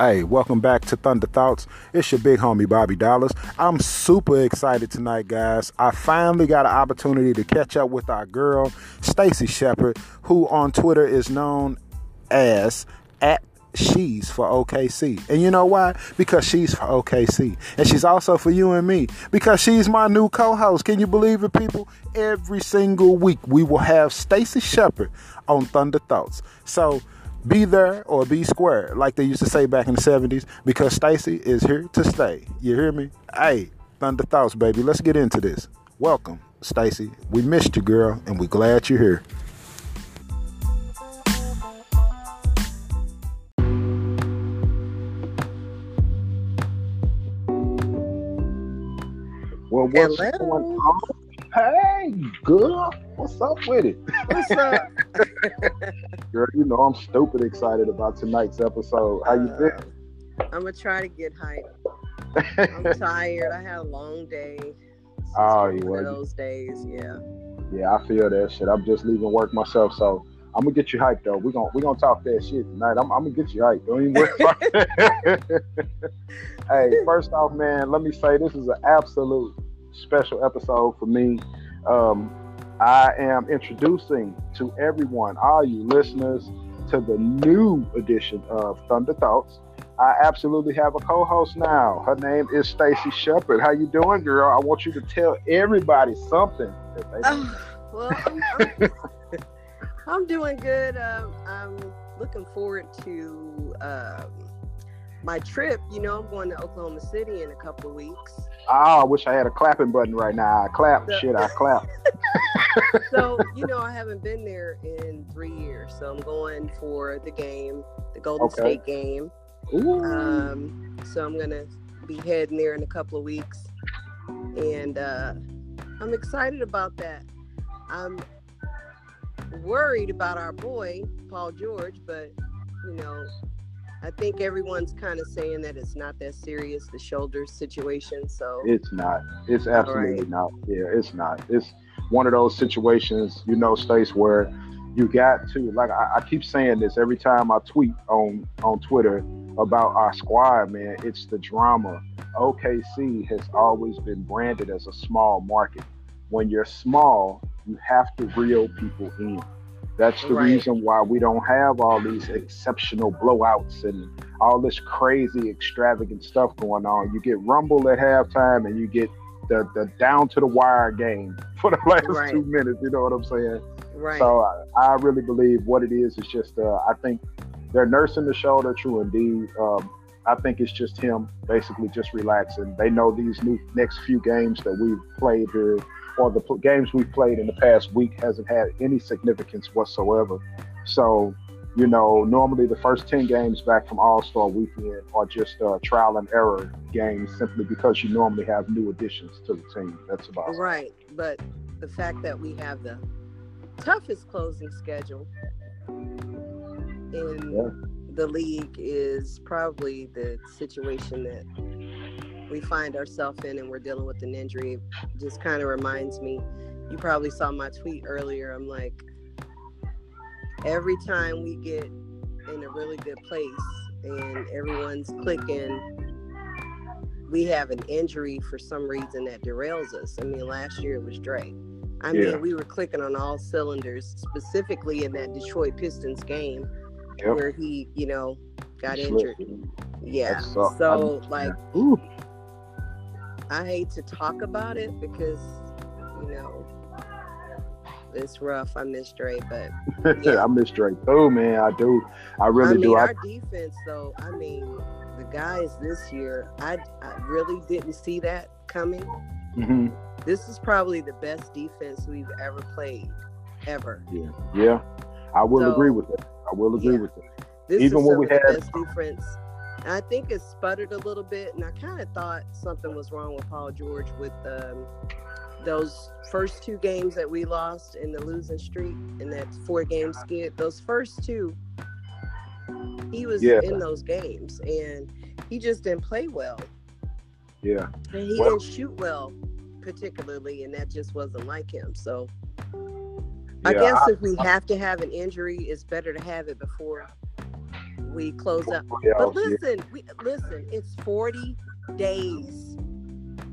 Hey, welcome back to Thunder Thoughts. It's your big homie Bobby Dollaz. I'm super excited tonight, guys. I finally got an opportunity to catch up with our girl, Stacy Shepard, who on Twitter is known as at she's for OKC. And you know why? Because she's for OKC. And she's also for you and me. Because she's my new co-host. Can you believe it, people? Every single week we will have Stacy Shepard on Thunder Thoughts. So be there or be square, like they used to say back in the 70s, because Stacy is here to stay. You hear me? Hey, Thunder Thoughts, baby. Let's get into this. Welcome, Stacy. We missed you, girl, and we're glad you're here. Well, what's Hello. going on? Hey, girl, what's up with it? What's up? Girl, you know I'm stupid excited about tonight's episode. How you uh, been? I'm gonna try to get hype. I'm tired. I had a long day. It's Oh, were- those days. Yeah. yeah, I feel that shit. I'm just leaving work myself, so I'm gonna get you hyped though. We're gonna we gonna talk that shit tonight. I'm, I'm gonna get you hyped. Don't even worry about it. hey, first off, man, let me say this is an absolute special episode for me. Um, I am introducing to everyone, all you listeners, to the new edition of Thunder Thoughts. I absolutely have a co-host now. Her name is Stacy Shepard. How you doing, girl? I want you to tell everybody something. Oh, well, I'm, I'm, I'm doing good. Um, I'm looking forward to um, my trip. You know, I'm going to Oklahoma City in a couple of weeks. Oh, I wish I had a clapping button right now. I clap. The- Shit, I clap. So, you know, I haven't been there in three years. So I'm going for the game, the Golden Okay. State game. Ooh. Um, so I'm gonna be heading there in a couple of weeks, and uh, I'm excited about that. I'm worried about our boy Paul George, but you know, I think everyone's kind of saying that it's not that serious, the shoulder situation. So It's not. It's absolutely Right. not. Yeah, it's not. It's one of those situations, you know, Stace, where you got to like I, I keep saying this every time I tweet on on Twitter about our squad, man. It's the drama. OKC has always been branded as a small market. When you're small, you have to reel people in. That's the Right. reason why we don't have all these exceptional blowouts and all this crazy extravagant stuff going on. You get Rumble at halftime and you get the, the down to the wire game for the last Right. two minutes. You know what I'm saying? right, So I, I really believe what it is is just uh, I think they're nursing the shoulder. True indeed. Um, I think it's just him basically just relaxing. They know these new next few games that we've played here, or the games we've played in the past week hasn't had any significance whatsoever. So, you know, normally the first ten games back from All Star Weekend are just uh, trial and error games, simply because you normally have new additions to the team. That's about it. right. But the fact that we have the toughest closing schedule in Yeah. the league is probably the situation that we find ourselves in and we're dealing with an injury just kind of reminds me you probably saw my tweet earlier i'm like every time we get in a really good place and everyone's clicking we have an injury for some reason that derails us i mean last year it was Dre. I Yeah. mean, we were clicking on all cylinders, specifically in that Detroit Pistons game Yep. where he, you know, got injured. Yeah. So, like, Ooh. I hate to talk about it because, you know, it's rough. I miss Dre, but Yeah. I miss Drake too, man. I do. I really I mean, do. I, our defense, though, I mean, the guys this year, I, I really didn't see that coming. Mhm. This is probably the best defense we've ever played, ever. Yeah, yeah. I will So, agree with that. I will agree yeah. with that. This Even is when we the had- best defense. And I think it sputtered a little bit, and I kind of thought something was wrong with Paul George with um, those first two games that we lost in the losing streak in that four game skid. Those first two, he was Yeah. in those games, and he just didn't play well. Yeah, And he Well- didn't shoot well, particularly, and that just wasn't like him. So I guess I- if we have to have an injury, it's better to have it before we close up. But listen, we listen. It's 40 days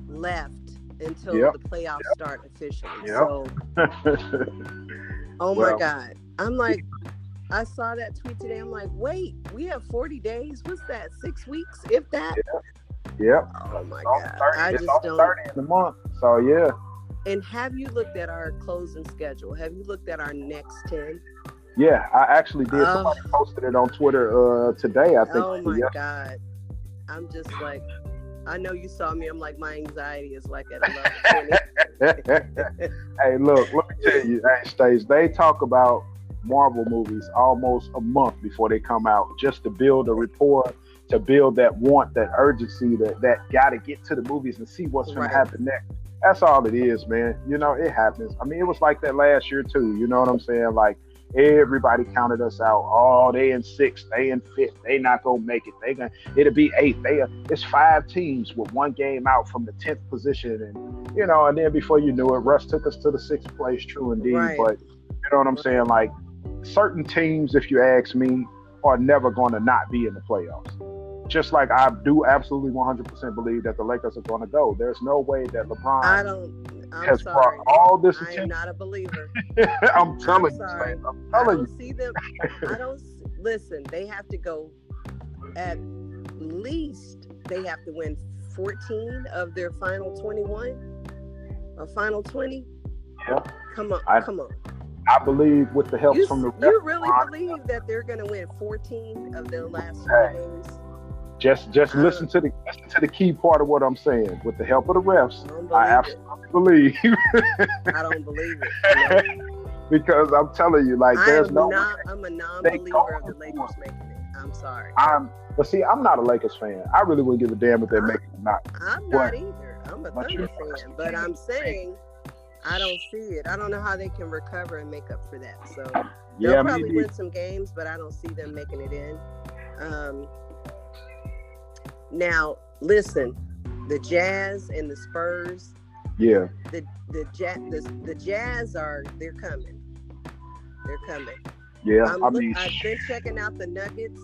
left until Yep. the playoffs start officially. Yep. So, oh Well- my God, I'm like, I saw that tweet today. I'm like, wait, we have 40 days. What's that? Six weeks, if that? yep. Oh my It's God, 30 I just don't. 30 in the month. So yeah. And have you looked at our closing schedule? Have you looked at our next 10? Yeah, I actually did. Oh. Somebody posted it on Twitter uh, today. I think. Oh my yeah. God. I'm just like, I know you saw me. I'm like, my anxiety is like at 11 hey, look, let me tell you, hey, Stace, they talk about Marvel movies almost a month before they come out just to build a rapport, to build that want, that urgency, that, that got to get to the movies and see what's going Right. to happen next. That's all it is, man. You know, it happens. I mean, it was like that last year, too. You know what I'm saying? Like, everybody counted us out. Oh, they in sixth, they in fifth, they not gonna make it. They gonna it'll be eighth. They it's five teams with one game out from the tenth position, and you know, and then before you knew it, Russ took us to the sixth place. True indeed, Right. but you know what I'm saying? Like certain teams, if you ask me, are never going to not be in the playoffs. Just like I do absolutely 100% believe that the Lakers are going to go. There's no way that LeBron I don't, I'm has sorry. brought all this I am attention. not a believer. I'm telling you, sorry. man. I'm telling you. don't see them. I don't listen. They have to go. At least they have to win 14 of their final 21 or final 20. Yeah. Come on, I- come on. I believe with the help You, from the you really believe that they're going to win 14 of their last Hey. games? Just just I listen to the listen to the key part of what I'm saying. With the help of the refs, I I believe it. absolutely believe I don't believe it. because I'm telling you, like there's I'm no. not. I'm a non-believer of the Lakers making it. I'm sorry. I'm, but see, I'm not a Lakers fan. I really wouldn't give a damn if they make it or not. I'm What? not either. I'm a But Thunder fan, but I'm saying I don't see it. I don't know how they can recover and make up for that. So they'll probably neither. win some games, but I don't see them making it in. Um, now, listen, the Jazz and the Spurs, Yeah, the the, ja- the the Jazz are they're coming. They're coming. yeah. I'm I look- mean, I've been checking out the Nuggets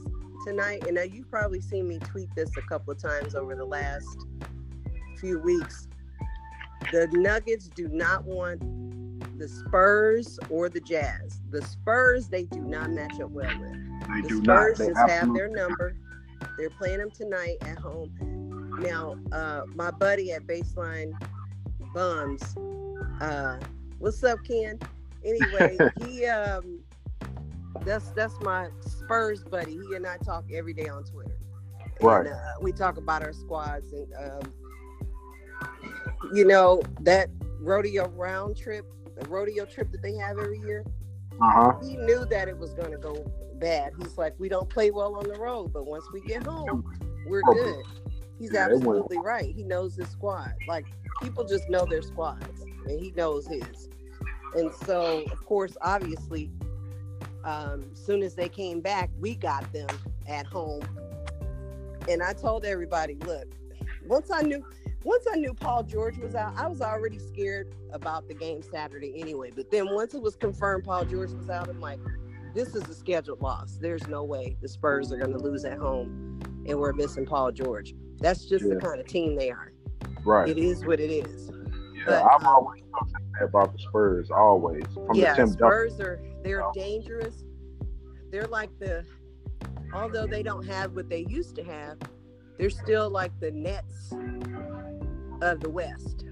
tonight, and now you've probably seen me tweet this a couple of times over the last few weeks. The Nuggets do not want the Spurs or the Jazz. The Spurs they do not match up well with. they The do not. Spurs They just have their number. They're playing them tonight at home. Now, uh, my buddy at Baseline Bums, uh, what's up, Ken? Anyway, he um, that's that's my Spurs buddy. He and I talk every day on Twitter. Right. And, uh, we talk about our squads and um, you know that rodeo round trip, the rodeo trip that they have every year Uh huh. he knew that it was going to go bad. He's like, we don't play well on the road, but once we get home, we're good. He's Yeah, absolutely right. He knows his squad. Like people just know their squads, and he knows his. And so, of course, obviously, um, soon as they came back, we got them at home. And I told everybody, look, once I knew once I knew Paul George was out, I was already scared about the game Saturday anyway. But then once it was confirmed Paul George was out, I'm like, this is a scheduled loss. There's no way the Spurs are going to lose at home and we're missing Paul George. That's just the kind of team they are. Right. It is what it is. yeah, but, I'm um, always talking about the Spurs. Always from yeah, the Tim Duncan. Spurs are they're Yeah. dangerous. They're like the although they don't have what they used to have, they're still like the Nets of the West.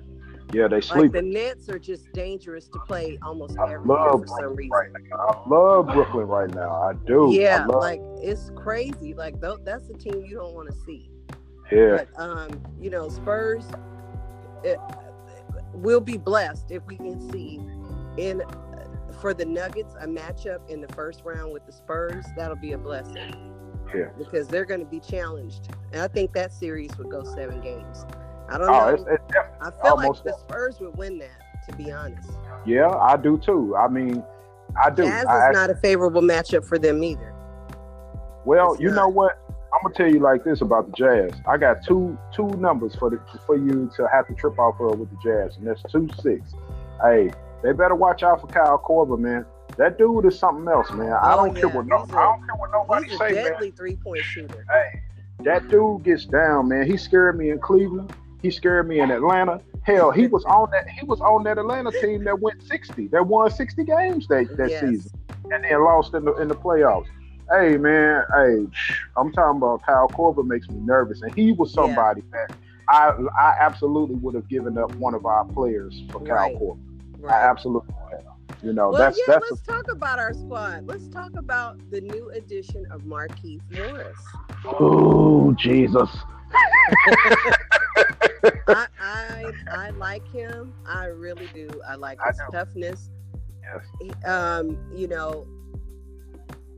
Yeah, they Like sleep. the Nets are just dangerous to play almost I every year for some reason. right. I love Brooklyn right now. I do. I Yeah, love- like it's crazy. Like that's a team you don't want to see. yeah. But um, you know, Spurs it, will be blessed if we can see in for the Nuggets a matchup in the first round with the Spurs. That'll be a blessing. Yeah. Because they're going to be challenged, and I think that series would go seven games. I don't Oh, know. it's, it's I feel like the Spurs would win that. To be honest, yeah, I do too. I mean, I do. Jazz I is not a favorable matchup for them either. Well, It's you not. know what? I'm gonna tell you like this about the Jazz. I got two two numbers for the for you to have to trip off of with the Jazz, and that's two six. Hey, they better watch out for Kyle Korver, man. That dude is something else, man. I Oh, don't care yeah, what no, he's I a- don't care what nobody He's a say, man. deadly three point shooter. Hey, that dude gets down, man. He scared me in Cleveland. He scared me in Atlanta. Hell, he was on that. He was on that Atlanta team that went sixty, that won sixty games that, that Yes. season, and then lost in the in the playoffs. Hey, man. Hey, I'm talking about Kyle Korver makes me nervous, and he was somebody that I I absolutely would have given up one of our players for Kyle Right. Korver. I absolutely would have. You know, Well, that's yeah, that's let's talk about our squad. Let's talk about the new addition of Markieff Morris. oh Jesus. I, I I like him. I really do. I like his do. toughness. Yes. He- Um, you know,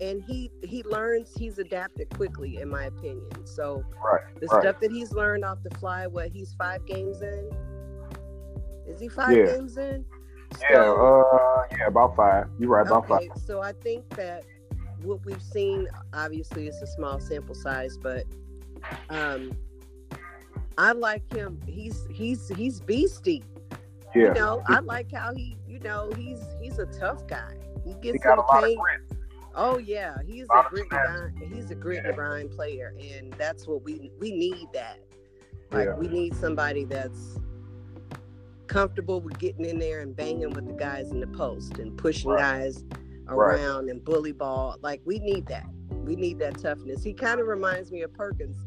and he he learns. He's adapted quickly, in my opinion. So Right. the right. stuff that he's learned off the fly, what he's five games in. Is he five Yeah. games in? Yeah. Uh. Yeah. About five. You're right. About five. So I think that what we've seen, obviously, it's a small sample size, but um, I like him. He's he's he's beastie. Yeah. You know, I like how he, you know, he's he's a tough guy. He gets He got a lot the of paint. grit. Oh yeah, he's a of grit grind. He's a grit Yeah. grind player, and that's what we we need. That like Yeah. we need somebody that's comfortable with getting in there and banging with the guys in the post and pushing Right. guys Right. around and bully ball. Like we need that. We need that toughness. He kind of reminds me of Perkins.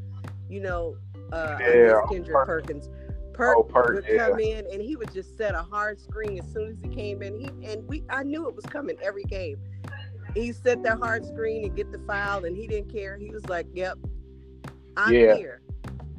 You know, uh, Yeah, Kendrick Perk- Perkins. Perk Oh, Perk, would yeah. come in and he would just set a hard screen as soon as he came in. He and we I knew it was coming every game. He set that hard screen and get the foul, and he didn't care. He was like, "Yep, I'm Yeah. here."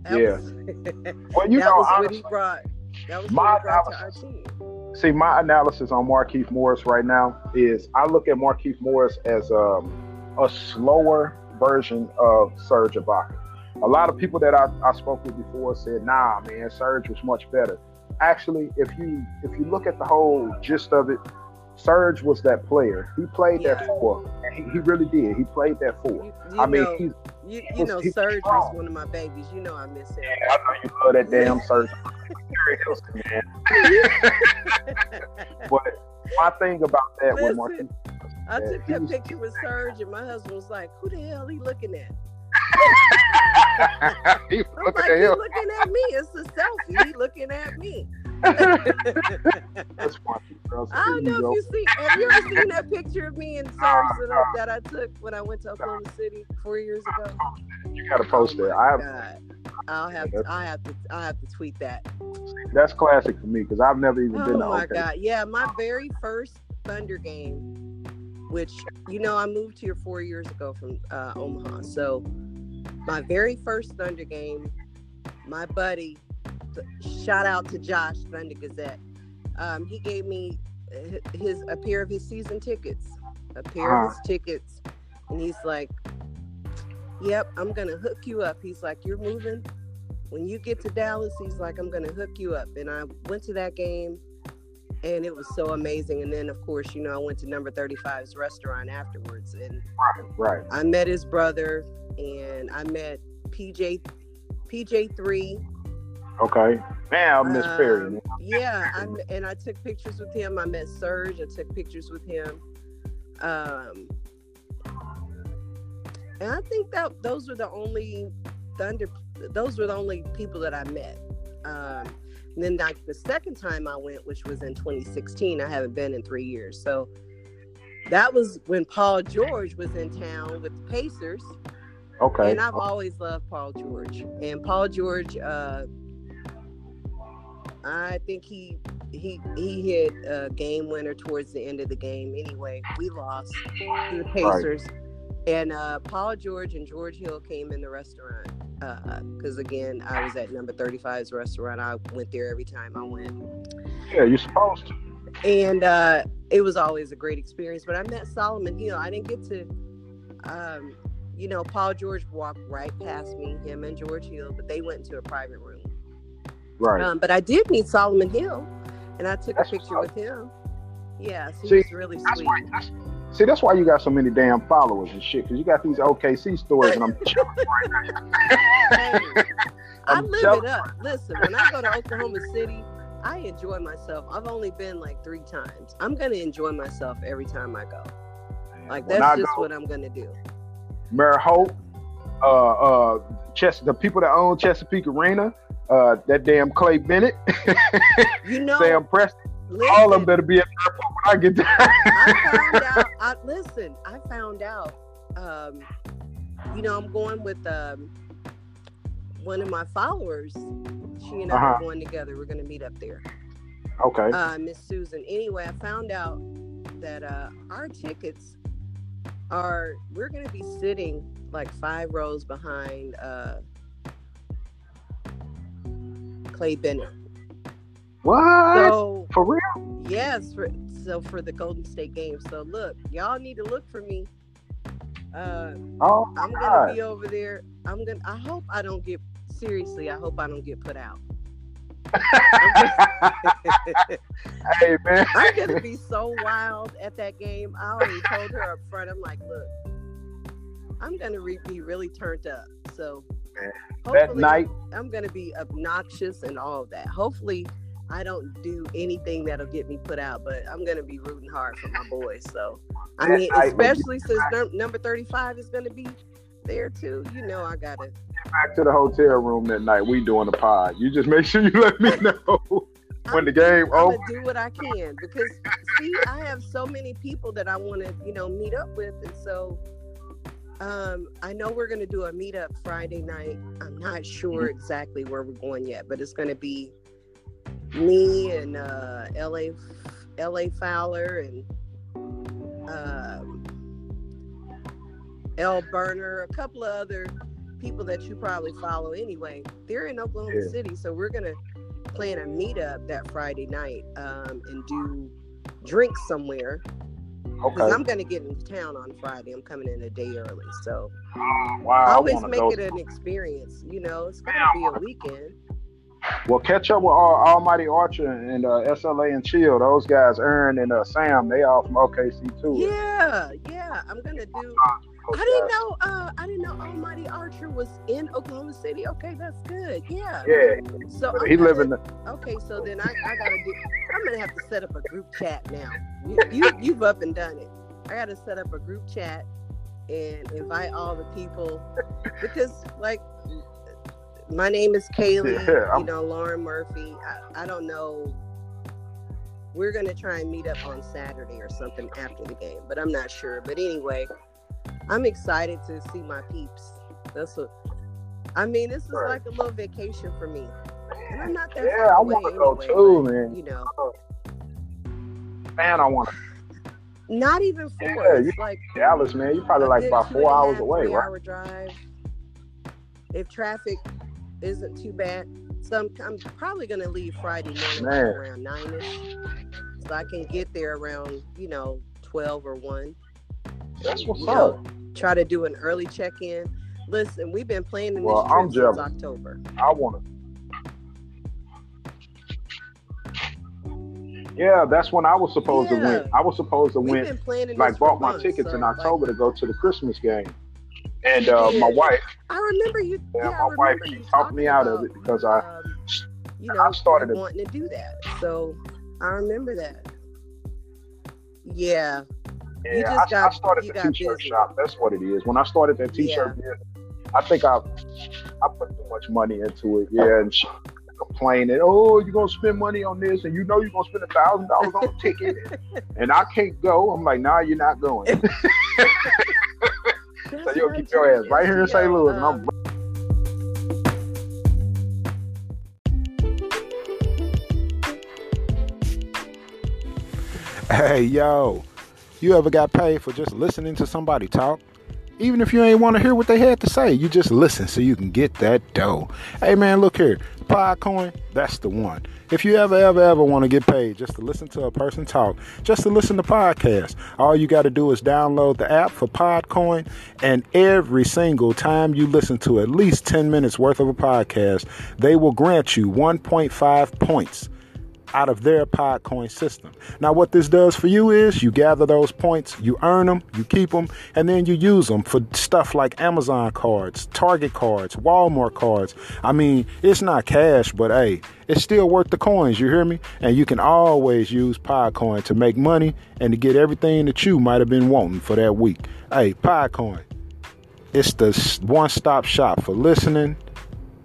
That Yeah. was, Well, you that know, was what he brought. That was my what he brought to our analysis- team. see, my analysis on Markieff Morris right now is I look at Markieff Morris as um, a slower version of Serge Ibaka. A lot of people that I, I spoke with before said, "Nah, man, Serge was much better." Actually, if you if you look at the whole gist of it, Serge was that player. He played Yeah. that four, and he, he really did. He played that four. You, you I mean, know, he's you, you was- know, he was Serge was one of my babies. You know, I miss him. Yeah, I know you love that damn. Gary Hilson, man. But my thing about that Marquise, I took that picture with Serge, and my husband was like, "Who the hell he looking at?" he I'm looking like, at "He him. looking at me. It's a selfie. He looking at me." That's funny. I don't know if you see. Have you ever seen that picture of me in Serge that, I, that I took when I went to Oklahoma City four years ago? You gotta oh post Oh that. I have, I'll have to. I have to. I have to tweet that. that's classic for me because I've never even Oh been to my. God! Yeah, my very first Thunder game, which you know I moved here four years ago from uh, Omaha. So my very first Thunder game, my buddy, shout out to Josh Thunder Gazette. Um, he gave me his a pair of his season tickets, a pair of his tickets, and he's like, "Yep, I'm gonna hook you up." He's like, "You're moving." When you get to Dallas, he's like, I'm gonna hook you up. And I went to that game and it was so amazing. And then of course, you know, I went to number 35's restaurant afterwards and Right. I met his brother and I met PJ PJ3. Okay. Man, I miss Perry. Um, man. yeah, I, and I took pictures with him. I met Serge. I took pictures with him. Um, and I think that those were the only Thunder. Those were the only people that I met. Um, and then like the second time I went, which was in 2016, I haven't been in three years. So that was when Paul George was in town with the Pacers. Okay. And I've always loved Paul George. And Paul George, uh, I think he he he hit a game winner towards the end of the game. Anyway, we lost to the Pacers, right. and uh, Paul George and George Hill came in the restaurant because again, I was at number 35's restaurant. I went there every time I went, Yeah, you're supposed to. and uh, it was always a great experience. But I met Solomon Hill. I didn't get to. Um, you know, Paul George walked right past me, him and George Hill, but they went into a private room. Right. Um, but I did meet Solomon Hill, and I took That's a picture with him. Yes, he See, was really sweet. why. See, that's why you got so many damn followers and shit. Because you got these OKC stories, and I'm jealous right now. I live jealous. it up. Listen, when I go to Oklahoma City, I enjoy myself. I've only been like three times. I'm gonna enjoy myself every time I go. Like When that's I just go- what I'm gonna do. Mayor Holt, uh, uh, Chess, the people that own Chesapeake Arena, uh, that damn Clay Bennett, You know, Sam Presti, listen, all of them better be at the airport when I get there. I found out. I, listen, I found out. Um, you know, I'm going with um, one of my followers. She and I Uh-huh. are going together. We're going to meet up there. okay. Uh, Miss Susan. Anyway, I found out that uh, our tickets are. We're going to be sitting like five rows behind uh, Clay Bennett. What? So For real? Yes, for, so for the Golden State game. So look, y'all need to look for me. Uh, Oh I'm gonna God. be over there. I'm gonna. I hope I don't get seriously. I hope I don't get put out. hey man. I'm gonna be so wild at that game. I already told her up front. I'm like, look, I'm gonna re- be really turned up. So That night, I'm gonna be obnoxious and all of that. Hopefully, I don't do anything that'll get me put out, but I'm gonna be rooting hard for my boys. So, I mean, night will be especially since number 35 is gonna be there too. You know, I gotta. back to the hotel room that night. We doing the pod. You just make sure you let me know when the game I'm over. gonna do what I can because see, I have so many people that I want to, you know, meet up with, and so. Um, I know we're gonna do a meetup Friday night. I'm not sure exactly where we're going yet, but it's gonna be me and uh, LA LA Fowler and um, L Burner, a couple of other people that you probably follow anyway. They're in Oklahoma Yeah. City, so we're gonna plan a meetup that Friday night um, and do drinks somewhere because Okay. I'm gonna get into town on Friday. I'm coming in a day early, so wow. I I always want make go. it an experience. You know, it's gonna be a weekend. Well, catch up with Al- Almighty Archer and uh, SLA and Chill. Those guys, Aaron and uh, Sam, they all from OKC too. Yeah, yeah. I'm gonna do. I didn't know. Uh, I didn't know Almighty Archer was in Oklahoma City. Okay, that's good. Yeah. Yeah, So but I'm he gonna- live in the. Okay, so then I, I gotta do. I'm gonna have to set up a group chat now. You, you you've up and done it. I gotta set up a group chat and invite all the people because like my name is Kaylee. Yeah, you know Lauren Murphy. I, I don't know. We're gonna try and meet up on Saturday or something after the game, but I'm not sure. But anyway, I'm excited to see my peeps. That's what. I mean, this is Right. like a little vacation for me. And I'm not that Yeah, far I want to go anyway, too, but, man. You know, Man, I want to. not even four. Yeah, you- like Dallas, man. You're probably like about four hours half, away, right? Hour drive. If traffic isn't too bad, so I'm, I'm probably gonna leave Friday morning Man. around nine ish, so I can get there around you know twelve or one. That's what's You up. know, try to do an early check in. Listen, we've been planning Well, this I'm trip since. October. I want to. Yeah, that's when I was supposed to win. I was supposed to We've win. Like bought my months, tickets in so, like, October to go to the Christmas game, and uh, my wife, I remember you. yeah, Yeah, my wife, she talked me out of it because I, um, you I started wanting to do that. So I remember that. Yeah, you yeah, just I, I started you the got t-shirt busy. shop. That's what it is. When I started that t-shirt, business, I think I, I put too much money into it. Yeah, and she complaining, oh, you're gonna spend money on this, and you know you're gonna spend a thousand dollars on a ticket, and I can't go. I'm like, nah, you're not going. so That's you'll keep your ass right here in St. know, Louis, and I'm Hey, yo, you ever got paid for just listening to somebody talk? Even if you ain't want to hear what they had to say, you just listen so you can get that dough. Hey, man, look here. Podcoin, that's the one. If you ever, ever, ever want to get paid just to listen to a person talk, just to listen to podcasts, all you got to do is download the app for Podcoin, and every single time you listen to at least 10 minutes worth of a podcast, they will grant you 1.5 points out of their Podcoin system. Now, what this does for you is you gather those points, you earn them, you keep them, and then you use them for stuff like Amazon cards, Target cards, Walmart cards. I mean, it's not cash, but hey, it's still worth the coins, you hear me? And you can always use Podcoin to make money and to get everything that you might have been wanting for that week. Hey, Podcoin, it's the one stop shop for listening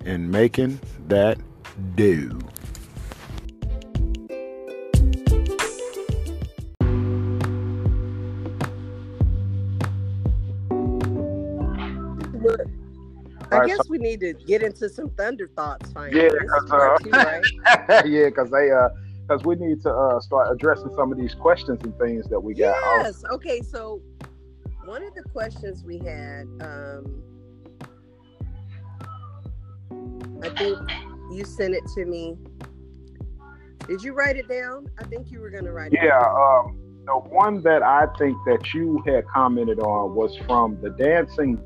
and making that do. I right, guess so, we need to get into some thunder thoughts finally. Yeah, because uh, right? yeah, because they uh, because we need to uh, start addressing some of these questions and things that we got. Yes. Okay. So one of the questions we had, um, I think you sent it to me. Did you write it down? I think you were going to write it. Yeah. Um, the one that I think that you had commented on was from the dancing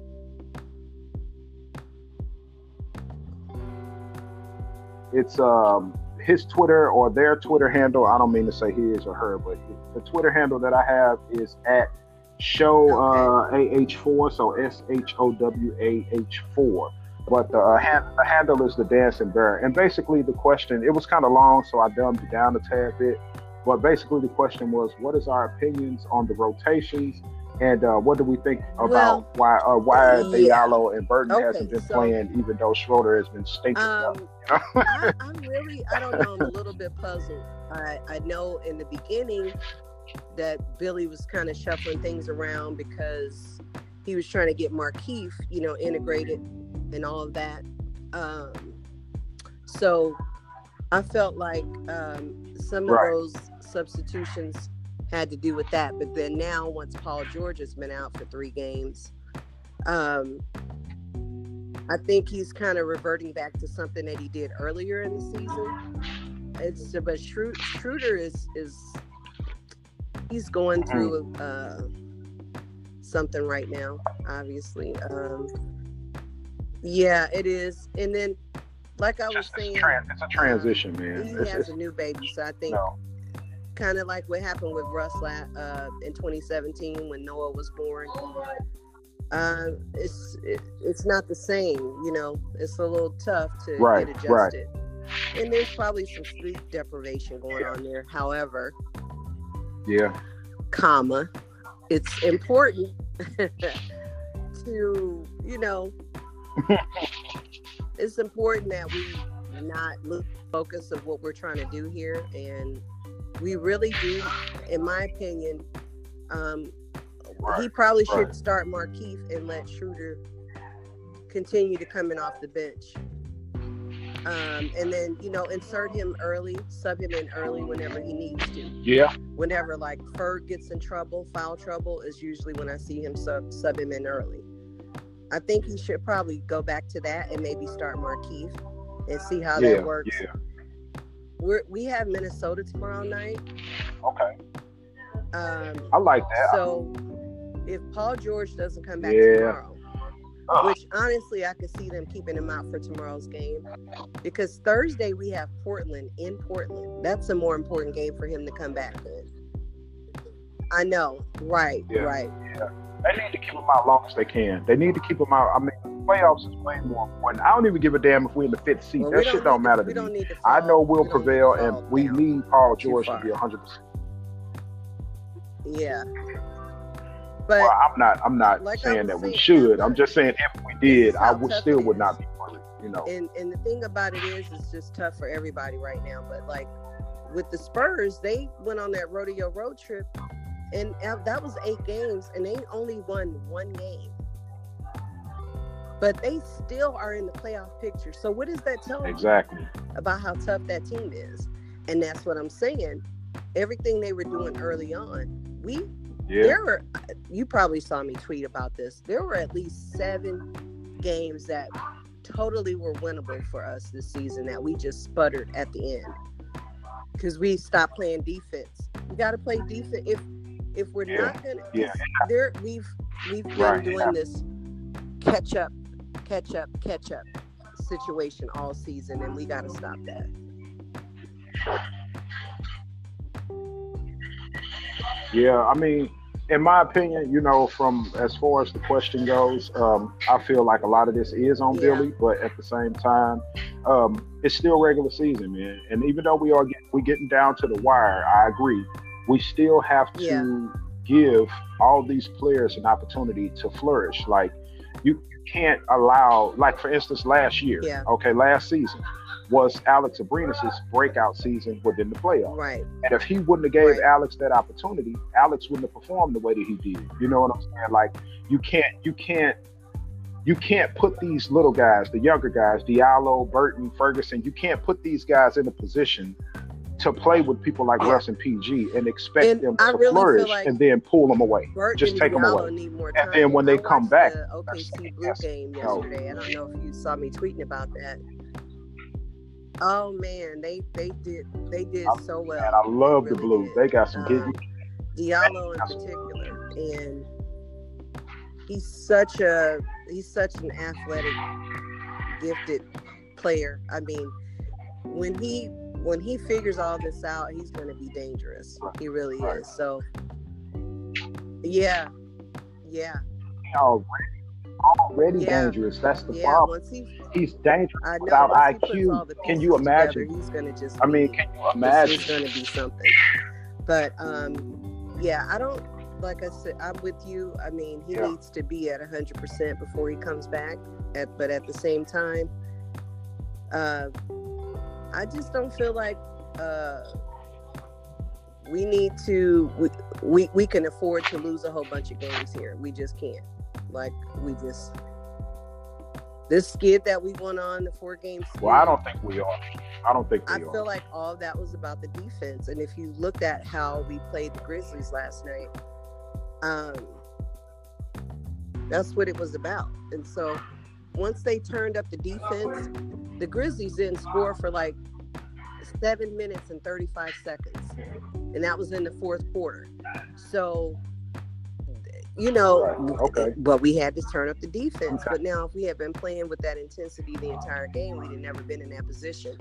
it's um, his Twitter or their Twitter handle. I don't mean to say his or her, but the Twitter handle that I have is at show uh, AH4, so S H O W A H 4. But the, uh, hand, the handle is the dancing bear. And basically, the question it was kind of long, so I dumbed it down a tad bit. But basically, the question was, what is our opinions on the rotations and uh, what do we think about well, why uh, why yeah. Diallo and Burton okay, hasn't been so, playing, even though Schroeder has been stinking? Um, you know? I, am really, I don't know, I'm a little bit puzzled. I, I know in the beginning that Billy was kind of shuffling things around because he was trying to get Markieff, you know, integrated and all of that. Um, so I felt like um, some of right. those substitutions had to do with that. But then now, once Paul George has been out for three games, um, I think he's kind of reverting back to something that he did earlier in the season. It's but Schroeder is is he's going mm-hmm. through uh, something right now. Obviously, um, yeah, it is. And then, like I was saying, it's, a transition, man. He it's, has a new baby, so I think no kind of like what happened with Russ uh, in 2017 when Noah was born. Uh, it's it, it's not the same, you know. It's a little tough to right, get adjusted, right. and there's probably some sleep deprivation going on there. However, yeah, comma, it's important to you know, it's important that we not lose focus of what we're trying to do here and we really do, in my opinion. Um, right, he probably right. should start Markieff and let Schroeder continue to come in off the bench. Um, and then you know insert him early, sub him in early whenever he needs to. Yeah. Whenever like Ferg gets in trouble, foul trouble is usually when I see him sub sub him in early. I think he should probably go back to that and maybe start Markieff and see how yeah, that works. Yeah. We're, we have Minnesota tomorrow night. Okay. Um, I like that. So if Paul George doesn't come back yeah. tomorrow, which honestly I could see them keeping him out for tomorrow's game, because Thursday we have Portland in Portland. That's a more important game for him to come back in. I know, right, yeah. right. Yeah. They need to keep him out long as they can. They need to keep him out. I mean, playoffs is way more important. I don't even give a damn if we're in the fifth seat. Well, that shit don't matter to me. I know we'll we prevail, and we need Paul George to be hundred percent. Yeah. But well, I'm not. I'm not like saying that saying, we should. I'm just saying if we did, I would still would not be worried. You know. And and the thing about it is, it's just tough for everybody right now. But like with the Spurs, they went on that rodeo road trip and uh, that was eight games, and they only won one game. But they still are in the playoff picture. So what does that tell exactly. you about how tough that team is? And that's what I'm saying. Everything they were doing early on, we yeah. there were. You probably saw me tweet about this. There were at least seven games that totally were winnable for us this season that we just sputtered at the end because we stopped playing defense. We got to play defense. If if we're yeah. not gonna yeah. there we've we've been right. doing yeah. this catch up catch up catch up situation all season and we got to stop that Yeah, I mean, in my opinion, you know, from as far as the question goes, um, I feel like a lot of this is on Yeah. Billy, but at the same time, um, it's still regular season, man. And even though we are get, we getting down to the wire, I agree. We still have to Yeah. give all these players an opportunity to flourish. Like you can't allow, like for instance, last year, Yeah. okay, last season was Alex Abrines' breakout season within the playoffs. Right. And if he wouldn't have gave Right. Alex that opportunity, Alex wouldn't have performed the way that he did. You know what I'm saying? Like you can't you can't you can't put these little guys, the younger guys, Diallo, Burton, Ferguson, you can't put these guys in a position to play with people like Russ and PG and expect And them I to really flourish like and then pull them away. Burton Just take them away. And then when they I come back, the OKC Blue game no. yesterday. I don't know if you saw me tweeting about that. Oh man, they they did they did I- so well. And I love the really Blues. did. They got some Uh, hidden Diallo in particular, and he's such a he's such an athletic, gifted player. I mean, when he when he figures all this out, he's going to be dangerous. He really Right. is. So, yeah, yeah, already, already Yeah. dangerous. That's the yeah. problem. Once he, He's dangerous I know without once he puts IQ. Can you imagine? together, he's going to just. I mean, be- can you imagine? is going to be something. But um, yeah, I don't like I said. I'm with you. I mean, he Yeah. needs to be at 100 percent before he comes back. At but at the same time, uh, I just don't feel like uh, we need to. We, we we can afford to lose a whole bunch of games here. We just can't. Like we just. This skid that we went on, the four games. Well, I don't think we are. I don't think I we are. feel like all that was about the defense. And if you looked at how we played the Grizzlies last night, um, that's what it was about. And so once they turned up the defense, the Grizzlies didn't score for like seven minutes and 35 seconds. And that was in the fourth quarter. So, you know, okay. but we had to turn up the defense. Okay. But now, if we had been playing with that intensity the entire game, we'd have never been in that position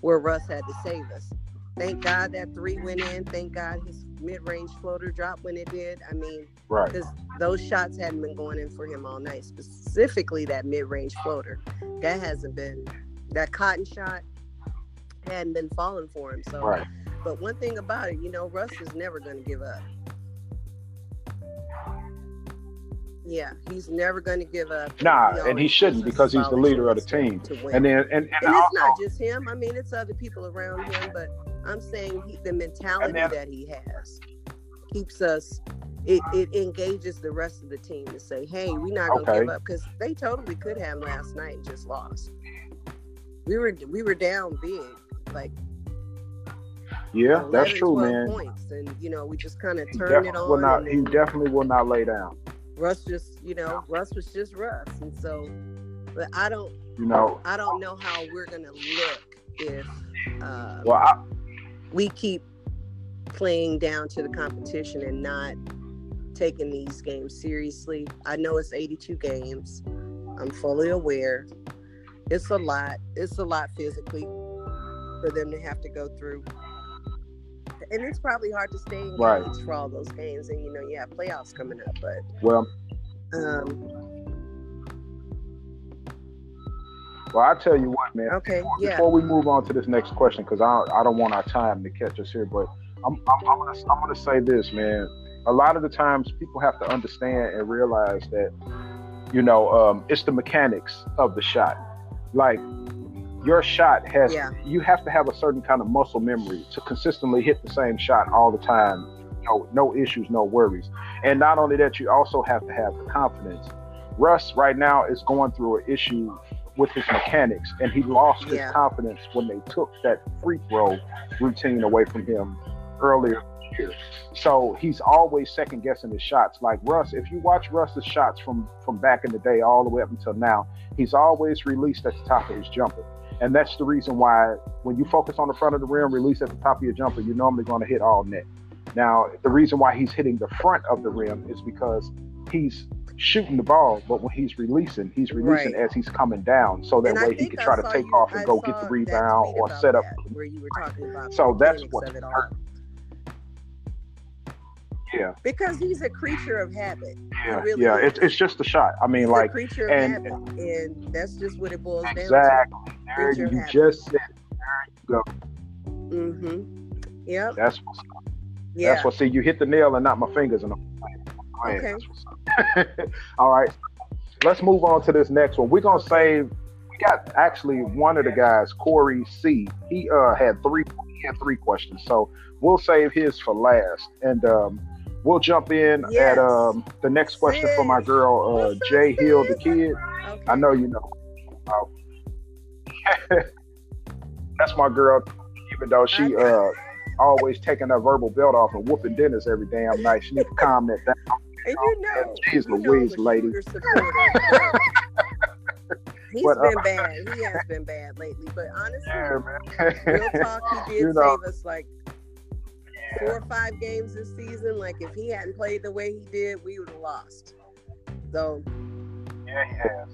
where Russ had to save us. Thank God that three went in. Thank God his mid-range floater drop when it did. I mean, right. because those shots hadn't been going in for him all night. Specifically, that mid-range floater that hasn't been. That cotton shot hadn't been falling for him. So, Right. but one thing about it, you know, Russ is never going to give up. Yeah, he's never going to give up. Nah, He and he shouldn't because he's the leader of the team. And then and, and, and it's not just him. I mean, it's other people around him, but I'm saying he, the mentality then- that he has keeps us. It, it engages the rest of the team to say, "Hey, we're not gonna Okay. give up," because they totally could have last night and just lost. We were we were down big, like yeah, 11, that's true, man. Points, and you know, we just kind of turned it on. will not. He definitely will not lay down. Russ just, you know, Russ was just Russ, and so, but I don't, You know. I don't know how we're gonna look if. Uh, Well, I, we keep playing down to the competition and not taking these games seriously. I know it's 82 games. I'm fully aware. It's a lot. It's a lot physically for them to have to go through. And it's probably hard to stay engaged Right. for all those games. And you know, you have playoffs coming up, but well, um, well, I tell you what, man. okay, yeah, Before we move on to this next question, because I I don't want our time to catch us here, but I'm I'm, I'm gonna I'm gonna say this, man. A lot of the times, people have to understand and realize that, you know, um, it's the mechanics of the shot. Like your shot has, Yeah. you have to have a certain kind of muscle memory to consistently hit the same shot all the time. No, no issues, no worries. And not only that, you also have to have the confidence. Russ right now is going through an issue with his mechanics, and he lost his confidence when they took that free throw routine away from him earlier year. So he's always second guessing his shots. Like Russ, if you watch Russ's shots from from back in the day all the way up until now, he's always released at the top of his jumper. And that's the reason why when you focus on the front of the rim, release at the top of your jumper, you're normally going to hit all net. Now, the reason why he's hitting the front of the rim is because he's shooting the ball, but when he's releasing, he's releasing Right. as he's coming down, so that And way he can I try to take you- off and I go get the rebound or set up. that, where you were talking about So that's mechanics what's of it all. hurt. Yeah. Because he's a creature of habit. Yeah. really yeah. It's it's just a shot. I mean, like a creature of and- habit, and that's just what it boils down to. exactly. There you just said. There you go. Mm-hmm. Yep. That's what's. Yeah. That's what. See, you hit the nail and not my fingers. And. Okay. That's what's up. All right. Let's move on to this next one. We're gonna save. We got actually one of the guys, Corey C. He uh had three. He had three questions, so we'll save his for last, and um, we'll jump in Yes. at um the next question for my girl, uh, Jay Hill, the kid. Okay. I know you know. Uh, that's my girl, even though she uh always taking her verbal belt off and whooping Dennis every damn night. She need to calm that down. And you know, Jeez you know Louise, I'm lady. He's But, uh, been bad. He has been bad lately. But honestly, Yeah, real talk, he did You know. save us like four or five games this season. Like if he hadn't played the way he did, we would have lost. So yeah, he has.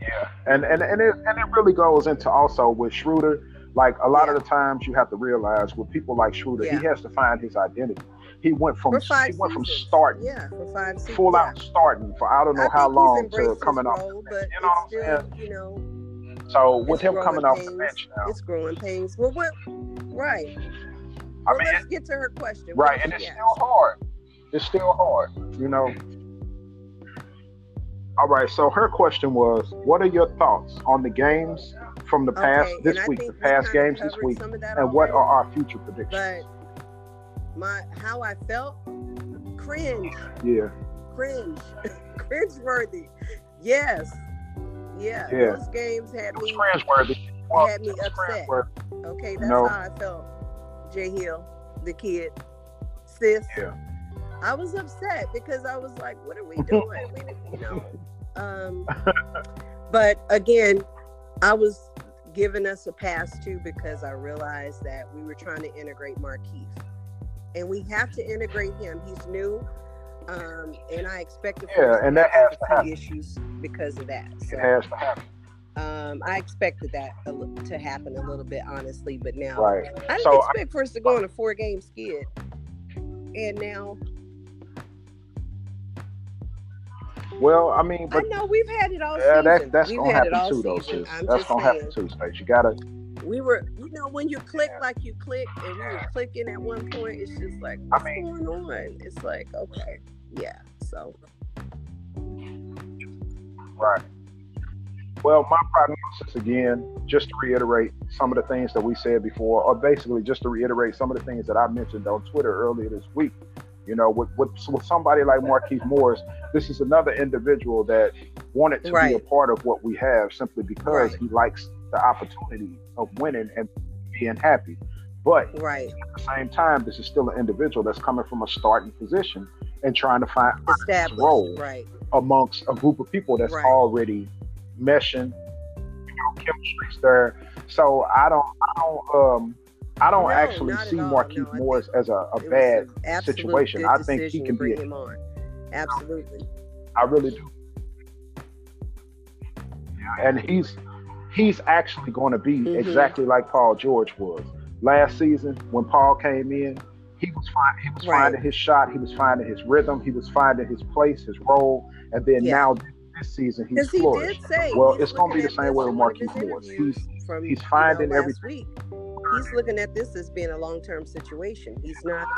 Yeah, and and and it and it really goes into also with Schroeder. Like a lot of the times, you have to realize with people like Schroeder, Yeah. he has to find his identity. He went from he went from starting Yeah, for five seasons. full out starting for I don't know I how long to coming off. role, but You know what I'm still, you know, mm-hmm. So with him coming off the pains. bench now, It's growing pains. Well, what? Right. I Well, mean, let's get to her question. right, and it's she still hard. It's still hard, you know. All right, so her question was, "What are your thoughts on the games from the past Okay, this week, the past games this week, some of that and what are our future predictions?" But my how I felt, cringe, yeah, cringe, cringe worthy. Yes, yeah. Yeah. Those games had it was me cringeworthy. had me upset. Okay, that's No. how I felt. Jay Hill, the kid, sis. Yeah. I was upset because I was like, "What are we doing?" we, didn't- you know. Um, but again, I was giving us a pass too because I realized that we were trying to integrate Markieff, and we have to integrate him. He's new, um, and I expected for Yeah, and that has to happen. issues because of that. It has to happen, um, I expected that a to happen a little bit, honestly. But now right? I didn't So, I- expect for us to go on a four game skid. And now Well, I mean, but I know we've had it all yeah, season. that, that's we've gonna had it happen all too, though, sis. That's gonna saying. happen too, Space. You gotta, We were, you know, when you click like you click, and we were clicking at one point, it's just like, I what's mean- going on? It's like, okay, yeah. So right. Well, my prognosis again, just to reiterate some of the things that we said before, or basically just to reiterate some of the things that I mentioned on Twitter earlier this week. You know, with, with, with somebody like Markieff Morris, this is another individual that wanted to be a part of what we have simply because Right. he likes the opportunity of winning and being happy. But right, at the same time, this is still an individual that's coming from a starting position and trying to find his established, role right, amongst a group of people that's Right. already meshing, you know, chemistry's there. So I don't, I don't, um, I don't No, actually see. Markieff No, Morris as a, a bad situation. I think he can be a- him on. Absolutely, I really do. Yeah, And he's he's actually going to be Mhm. exactly like Paul George was last season when Paul came in. He was he was Right. finding his shot. He was finding his rhythm. He was finding his place, his role. And then Yeah. now this season he's he flourished. say, Well, he's it's gonna be the same way with in one of Markieff Morris. interviews from he's you know, finding everything. week. He's looking at this as being a long term situation. He's not,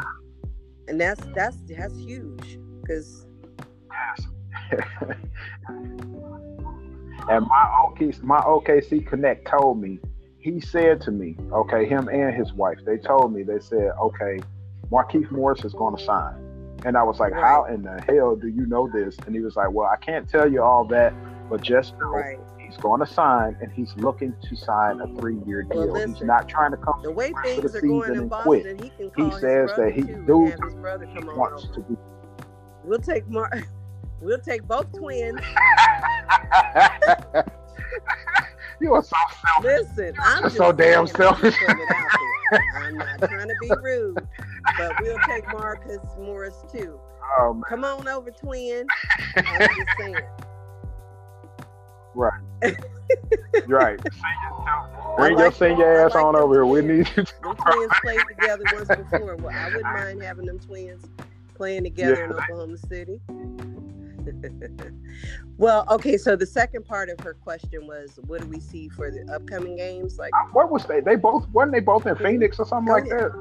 and that's that's that's huge because and my OKC, my OKC Connect told me, he said to me, okay, him and his wife, they told me, they said, okay, Markieff Morris is going to sign. And I was like, Right. how in the hell do you know this? And he was like, well, I can't tell you all that, but just know right. he's going to sign and he's looking to sign a three year Well, deal. he's not trying to come The way things the are going season in and Boston, quit. he his says that he- dude have his brother come on wants over. to be. We'll take Mar- We'll take both twins. you are so selfish. Listen, I'm just so damn saying, I'm just selfish. putting it out there. I'm not trying to be rude, but we'll take Marcus Morris too. Oh, man. Come on over, twin. I'm just saying. Right. right. Bring your senior ass like on over here. We need you. To them twins played together once before. Well, I wouldn't mind having them twins playing together yeah. in Oklahoma City. Well, okay. So the second part of her question was, what do we see for the upcoming games? Like, uh, what was they? They both weren't they both in Phoenix or something like that?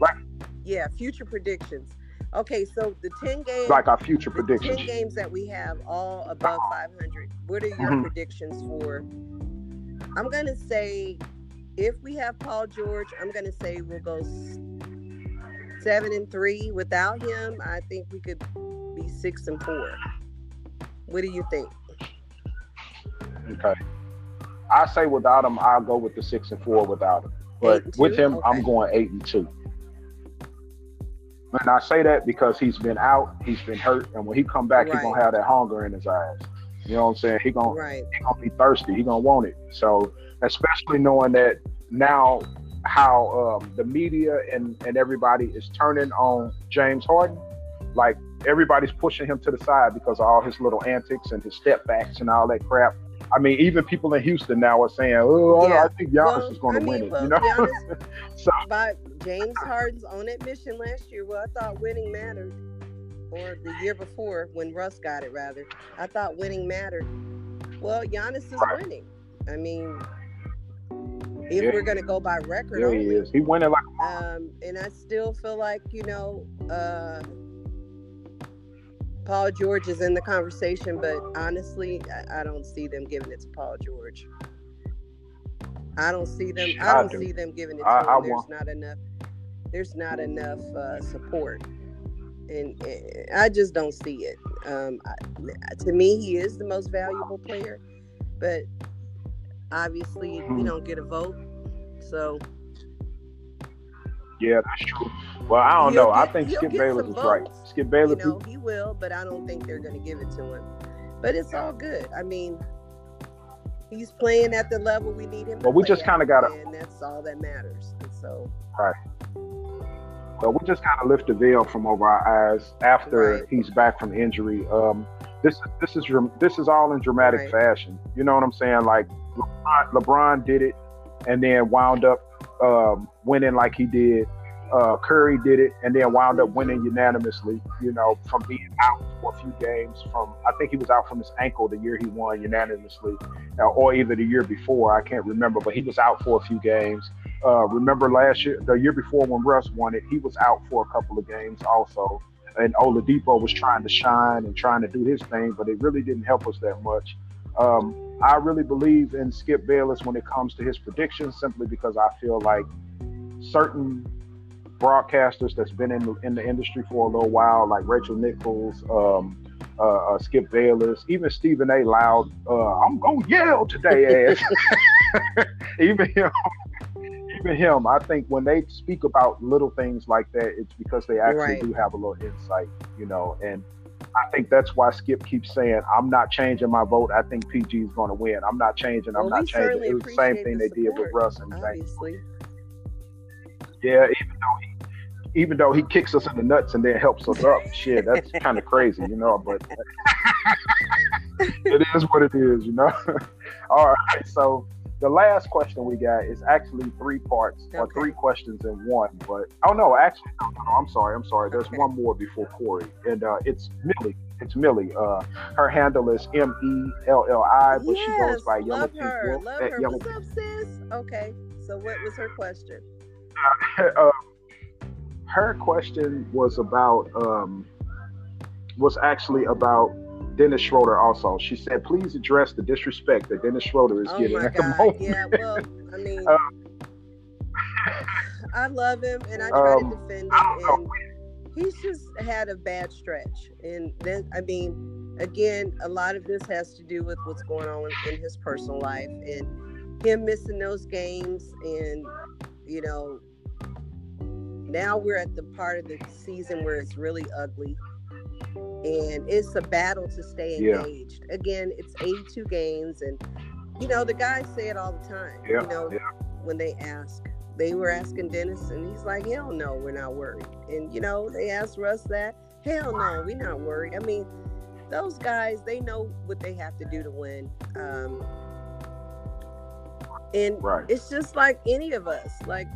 Like, yeah, future predictions. Okay, so the ten games, like our future predictions, ten games that we have, all above five hundred. What are your mm-hmm. predictions for? I'm gonna say, if we have Paul George, I'm gonna say we'll go seven and three. Without him, I think we could be six and four. What do you think? Okay. I say without him, I'll go with the six and four without him. But with him, okay. I'm going eight and two. And I say that because he's been out, he's been hurt, and when he come back, right. he's gonna have that hunger in his eyes. You know what I'm saying? He gonna right. he gonna be thirsty. He gonna want it. So especially knowing that now how um, the media and and everybody is turning on James Harden, like everybody's pushing him to the side because of all his little antics and his step backs and all that crap. I mean, even people in Houston now are saying, "Oh, yeah. I think Giannis well, is going to win it." Well, you know, Giannis, so by James Harden's own admission last year, well, I thought winning mattered, or the year before when Russ got it, rather, I thought winning mattered. Well, Giannis is right. winning. I mean, if yeah. we're going to go by record, yeah, only, he is. He winning like. Um, and I still feel like you know. Uh, Paul George is in the conversation, but honestly, I, I, don't see them giving it to Paul George. I don't see them. I don't I do. see them giving it to I, him. there's not enough. There's not enough uh, support, and, and, I just don't see it. Um, to me, he is the most valuable player, but obviously, mm-hmm. we don't get a vote, so. Yeah, that's true. Well, I don't he'll know. Get, I think Skip Bayless is right. Skip Bayless, you know, he will, but I don't think they're going to give it to him. But it's all good. I mean, he's playing at the level we need him. Well, we just kind of got to, and that's all that matters. And so, right. So we just kind of lift the veil from over our eyes after right. he's back from injury. Um, this this is this is all in dramatic right. fashion. You know what I'm saying? Like LeBron, LeBron did it, and then wound up um, winning like he did uh, Curry did it and then wound up winning unanimously, you know, from being out for a few games. From I think he was out from his ankle the year he won unanimously, uh, or either the year before. I can't remember, but he was out for a few games. Uh, remember last year, the year before when Russ won it, he was out for a couple of games also. And Oladipo was trying to shine and trying to do his thing, but it really didn't help us that much. Um, I really believe in Skip Bayless when it comes to his predictions, simply because I feel like certain broadcasters that's been in the, in the industry for a little while, like Rachel Nichols, um, uh, uh, Skip Bayless, even Stephen A. Loud. Uh, I'm gonna yell today, ass. even him, even him. I think when they speak about little things like that, it's because they actually right. do have a little insight, you know. And I think that's why Skip keeps saying, "I'm not changing my vote. I think PG is going to win. I'm not changing. I'm well, not changing." It was the same thing the they support, did with Russ and obviously. Yeah, even though he even though he kicks us in the nuts and then helps us up. Shit, that's kind of crazy, you know. But it is what it is, you know. All right, so the last question we got is actually three parts okay. or three questions in one. But oh no, actually, no, no, I'm sorry, I'm sorry. There's okay. one more before Corey, and uh, it's Millie. It's Millie. Uh, her handle is M E L L I, but yes, she goes by Yellow Pink Wolf. Love her. Yellow What's up, sis? Okay, so what was her question? Uh, her question was about um, was actually about Dennis Schroeder. Also, she said, "Please address the disrespect that Dennis Schroeder is oh getting at God. the moment." Yeah, well, I mean, uh, I love him and I try um, to defend him, and he's just had a bad stretch. And then, I mean, again, a lot of this has to do with what's going on in his personal life and him missing those games, and you know, now we're at the part of the season where it's really ugly and it's a battle to stay engaged. Yeah. Again, it's 82 games, and you know the guys say it all the time. Yeah. You know yeah. when they ask, they were asking Dennis, and he's like, "Hell no, we're not worried." And you know they asked Russ that, "Hell no, we're not worried." I mean, those guys they know what they have to do to win. Um, And Right. it's just like any of us. Like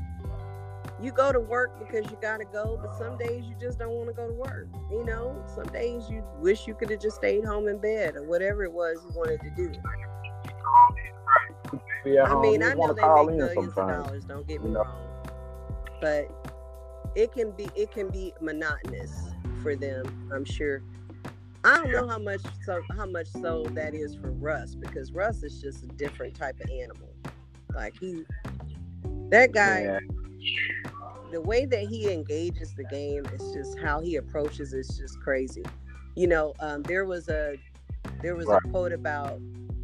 you go to work because you gotta go, but some days you just don't want to go to work. You know, some days you wish you could have just stayed home in bed or whatever it was you wanted to do. I mean, I know they make millions of dollars. Don't get me know? wrong, but it can be it can be monotonous for them. I'm sure. I don't know how much so how much so that is for Russ because Russ is just a different type of animal. Like he, that guy, Yeah. The way that he engages the game is just how he approaches it's just crazy. You know, um, there was a there was Right. a quote about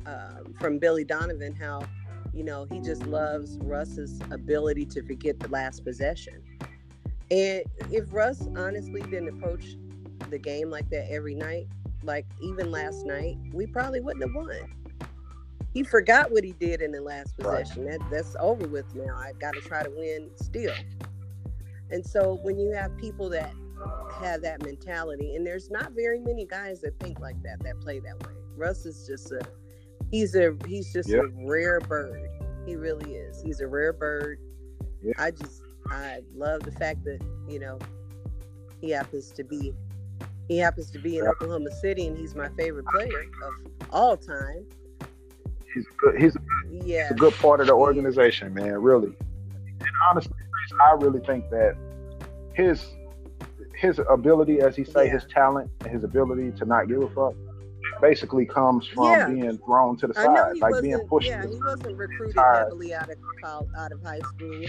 um, from Billy Donovan how you know he just loves Russ's ability to forget the last possession. And if Russ honestly didn't approach the game like that every night, like even last night, we probably wouldn't have won. He forgot what he did in the last Right. possession. That that's over with now. I've got to try to win still. And so when you have people that have that mentality, and there's not very many guys that think like that, that play that way. Russ is just a he's a he's just Yep. a rare bird. He really is. He's a rare bird. Yeah. I just I love the fact that, you know, he happens to be he happens to be in Yeah. Oklahoma City and he's my favorite player of all time. He's good. He's Yeah. a good part of the organization, man. Really. And honestly, I really think that his his ability, as he say, Yeah. his talent and his ability to not give a fuck, basically comes from Yeah. being thrown to the side, like being pushed. yeah, he wasn't recruited side. heavily out of out of high school.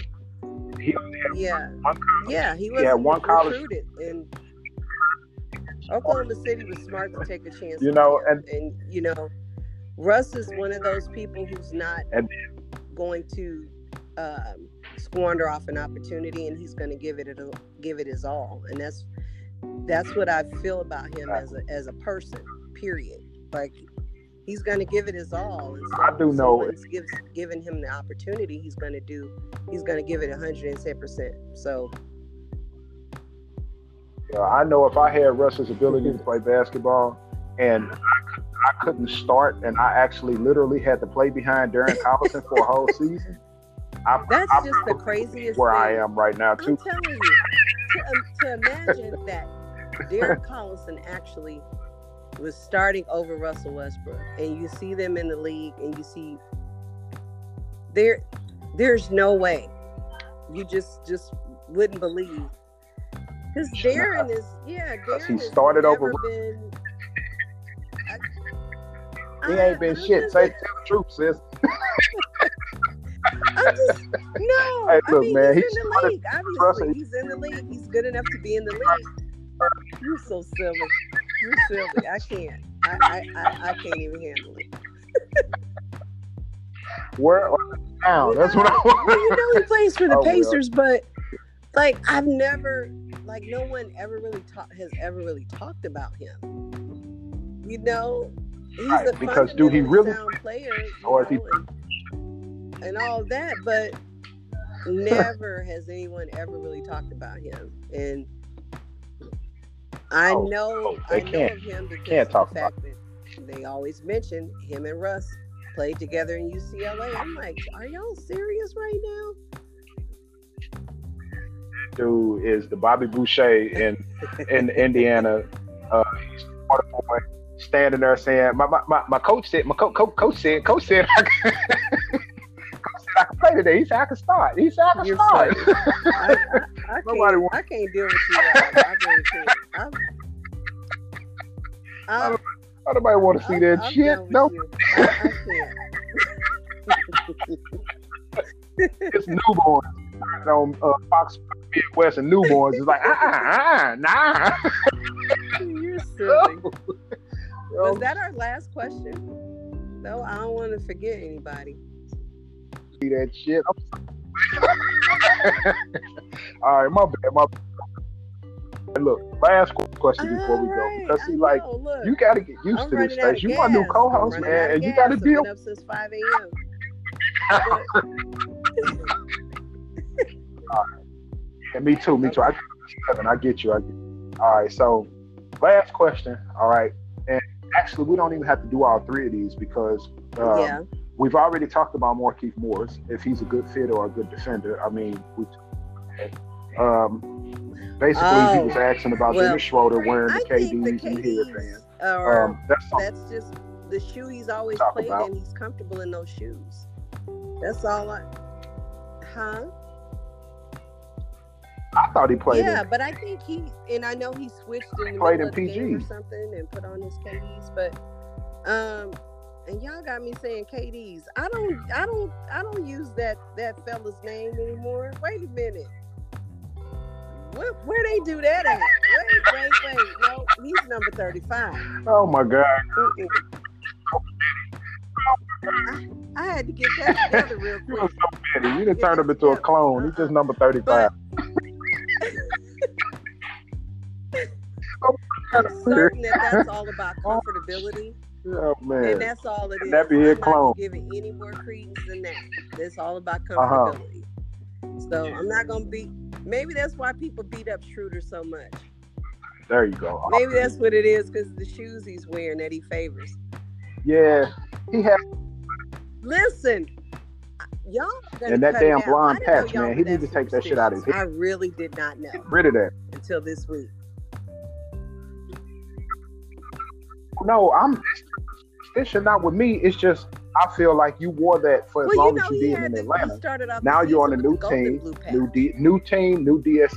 He Yeah. one. Yeah, he was had one college- recruited, and Oklahoma City was smart to take a chance. You know, him. and you know, Russ is one of those people who's not And- going to um, squander off an opportunity, and he's going to give it a, give it his all, and that's that's what I feel about him as a as a person. Period. Like he's going to give it his all. And so I do know- gives given him the opportunity. He's going to do. He's going to give it 110 percent. So I know if I had Russ's ability to play basketball and I couldn't start and I actually literally had to play behind Darren Collison for a whole season, I, That's I just the craziest where I am right now Too. I'm telling you, to, um, to imagine that Derek Collison actually was starting over Russell Westbrook, and you see them in the league, and you see there, there's no way. You just just wouldn't believe because Darren is yeah. Darren he started over- Been, I- He I- ain't been I'm shit. Say tell the truth, sis. I'm just no. Hey, I look, mean, man, he's he in the league. Obviously, he's in the league. He's good enough to be in the league. You're so silly. You're silly. I can't. I I, I, I can't even handle it. Where on the town? That's what I Well, you know he plays for the Oh, well. Pacers, but like I've never, like no one ever really talk has ever really talked about him. You know, he's Right, a because do he really sound player, or is he- know, and, all that, but never has anyone ever really talked about him. And I Oh, know, oh, I they know can't- of him because can't of talk the fact that they always mention him and Russ played together in UCLA. I'm like, are y'all serious right now? Dude is the Bobby Boucher in in Indiana. Uh, he's water boy standing there saying, "My my, my, my coach said, my co- co- coach said, coach said, I can, coach said I can play today. He said I can start. He said I can You're start." I, I, I, Nobody can't, I can't deal with you. I really can't. I'm, I'm, Nobody want to see I'm, that I'm shit. No. I, I it's newborns on uh, Fox Midwest and newborns. It's like ah ah ah nah. You're silly. Was that our last question? No, I don't want to forget anybody. See that shit. I'm. All right, my bad, my bad. And look, last question before we go, because see, like look, you got to get used I'm to this station. You my new co-host, I'm running out man, and you got to I've deal. up since 5 a.m. And me too, me too. I. I get you. I get you. All right, so last question. All right, and actually, we don't even have to do all three of these because um, yeah. We've already talked about Markieff Morris if he's a good fit or a good defender. I mean, we, um, basically Oh, he was asking about well, Dennis Schroeder wearing the I think the KDs and. KDs are Um, that's that's just the shoe he's always played about. in. He's comfortable in those shoes. That's all I. Huh? I thought he played. yeah, in. but I think he and I know he switched in the played in game or something and put on his KDs, but um, and y'all got me saying KDs. I don't, I don't, I don't use that that fella's name anymore. Wait a minute. Where, where they do that at? Wait, wait, wait. No, he's number thirty-five. Oh my God! Mm-mm. I, I had to get that together real You quick. was so petty. You didn't turn him into a clone. He's just number thirty-five. I'm oh certain that that's all about comfortability. Oh And that's all it is. That be I'm it, not clone. giving any more credence than that. It's all about Uh-huh. comfortability. So I'm not gonna be. Maybe that's why people beat up Schroeder so much. There you go. Maybe that's what it is because the shoes he's wearing that he favors. Yeah, he has. Listen, y'all. And that damn blonde I didn't know patch, man, he need to take that shit out of his superstitious. I really did not know get rid of that. until this week. No, I'm. It should not with me. It's just I feel like you wore that for as Well, you long know as you did in the, Atlanta. he started off. Now you're on a new with the golden team, new D, new team, new DS.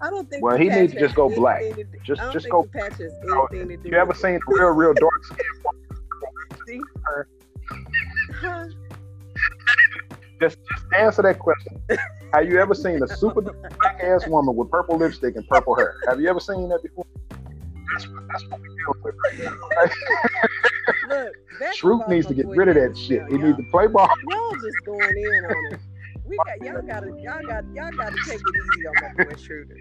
I don't think. Well, he needs to just go black. to Just- just go- The patch has Oh, anything to do. You ever seen real, real dark skin? Just, just answer that question. Have you ever seen a super black ass woman with purple lipstick and purple hair? Have you ever seen that before? That's, what- that's what we're dealing with right now. Look, Shroot needs to get rid of that shit. He needs to play ball. Y'all just going in on him. We got y'all gotta y'all got y'all gotta take it easy on my boy Schroeder.